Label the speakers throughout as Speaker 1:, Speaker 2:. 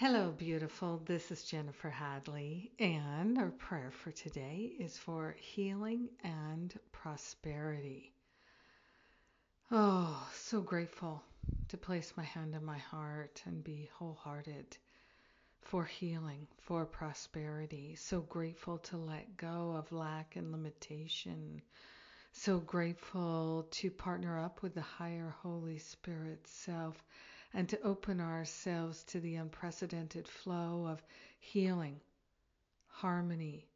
Speaker 1: Hello, beautiful. This is Jennifer Hadley, and our prayer for today is for healing and prosperity. Oh, so grateful to place my hand on my heart and be wholehearted for healing, for prosperity. So grateful to let go of lack and limitation. So grateful to partner up with the higher Holy Spirit self and to open ourselves to the unprecedented flow of healing, harmony,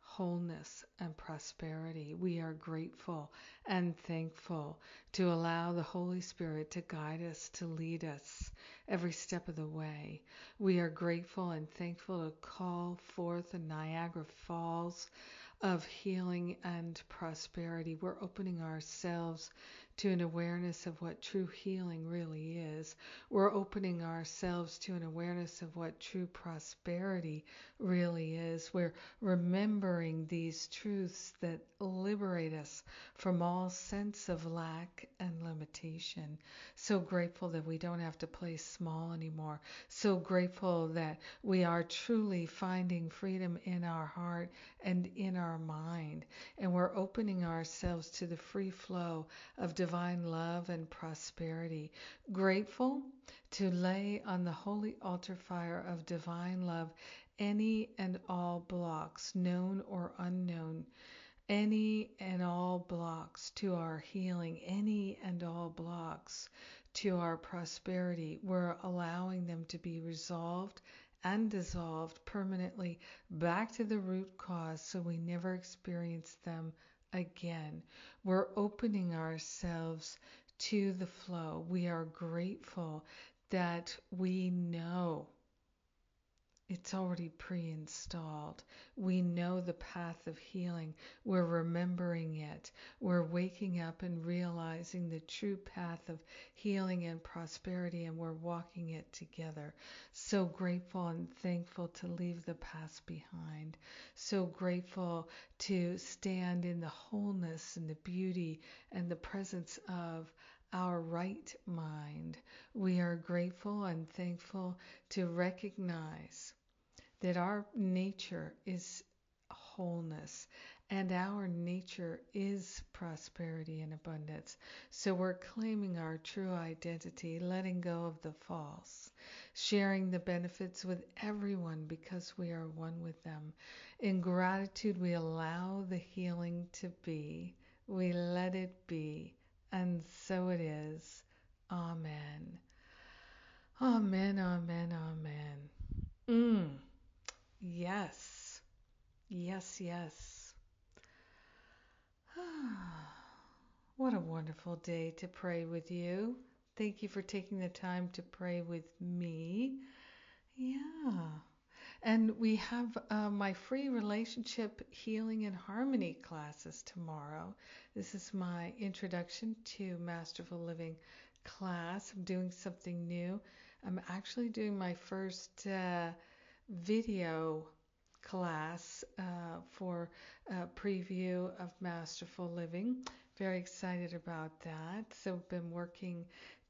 Speaker 1: wholeness, and prosperity. We are grateful and thankful to allow the Holy Spirit to guide us, to lead us every step of the way. We are grateful and thankful to call forth the Niagara Falls of healing and prosperity. We're opening ourselves to an awareness of what true healing really is. We're opening ourselves to an awareness of what true prosperity really is. We're remembering these truths that liberate us from all sense of lack and limitation. So grateful that we don't have to play small anymore. So grateful that we are truly finding freedom in our heart and in our mind. And we're opening ourselves to the free flow of divine love and prosperity. Grateful to lay on the holy altar fire of divine love any and all blocks, known or unknown, any and all blocks to our healing, any and all blocks to our prosperity. We're allowing them to be resolved dissolved permanently back to the root cause so we never experience them again. We're opening ourselves to the flow. We are grateful that we know it's already pre installed. We know the path of healing. We're remembering it. We're waking up and realizing the true path of healing and prosperity, and we're walking it together. So grateful and thankful to leave the past behind. So grateful to stand in the wholeness and the beauty and the presence of our right mind. We are grateful and thankful to recognize that our nature is wholeness and our nature is prosperity and abundance. So we're claiming our true identity, letting go of the false, sharing the benefits with everyone because we are one with them. In gratitude, we allow the healing to be, we let it be, and so it is. Amen. Amen, amen, amen. Mm. Yes. Yes, yes. what a wonderful day to pray with you. Thank you for taking the time to pray with me. Yeah. And we have uh, my free relationship healing and harmony classes tomorrow. This is my introduction to masterful living class. I'm doing something new. I'm actually doing my first uh, video class uh, for a preview of Masterful Living. Very excited about that. So, I've been working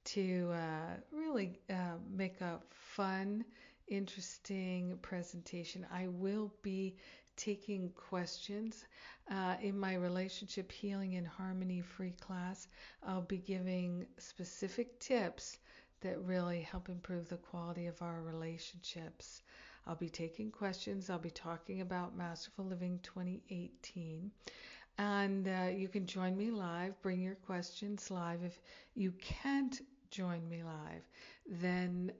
Speaker 1: to uh, really uh, make a fun, interesting presentation. I will be taking questions uh, in my relationship healing and harmony free class. I'll be giving specific tips that really help improve the quality of our relationships. I'll be taking questions. I'll be talking about Masterful Living 2018. And uh, you can join me live. Bring your questions live. If you can't join me live, then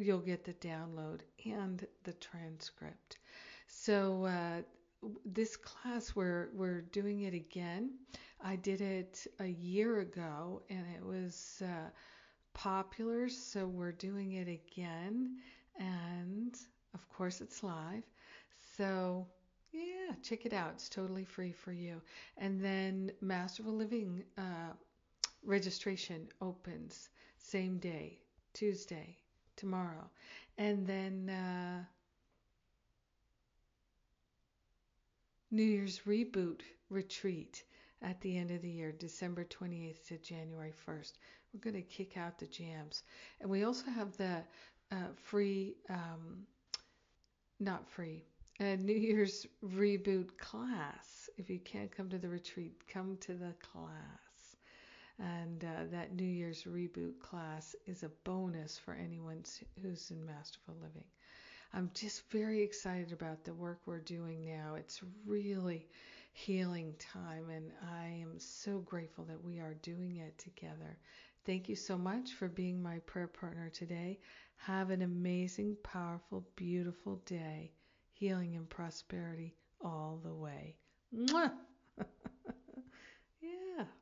Speaker 1: you'll get the download and the transcript. So uh, this class we're we're doing it again. I did it a year ago and it was uh, popular, so we're doing it again. And of course, it's live. So, yeah, check it out. It's totally free for you. And then Masterful Living uh, registration opens same day, Tuesday, tomorrow. And then uh, New Year's Reboot Retreat at the end of the year, December 28th to January 1st. We're going to kick out the jams. And we also have the uh, free, um, not free, uh, New Year's Reboot class. If you can't come to the retreat, come to the class. And uh, that New Year's Reboot class is a bonus for anyone who's in Masterful Living. I'm just very excited about the work we're doing now. It's really healing time, and I am so grateful that we are doing it together. Thank you so much for being my prayer partner today. Have an amazing, powerful, beautiful day. Healing and prosperity all the way. Mwah!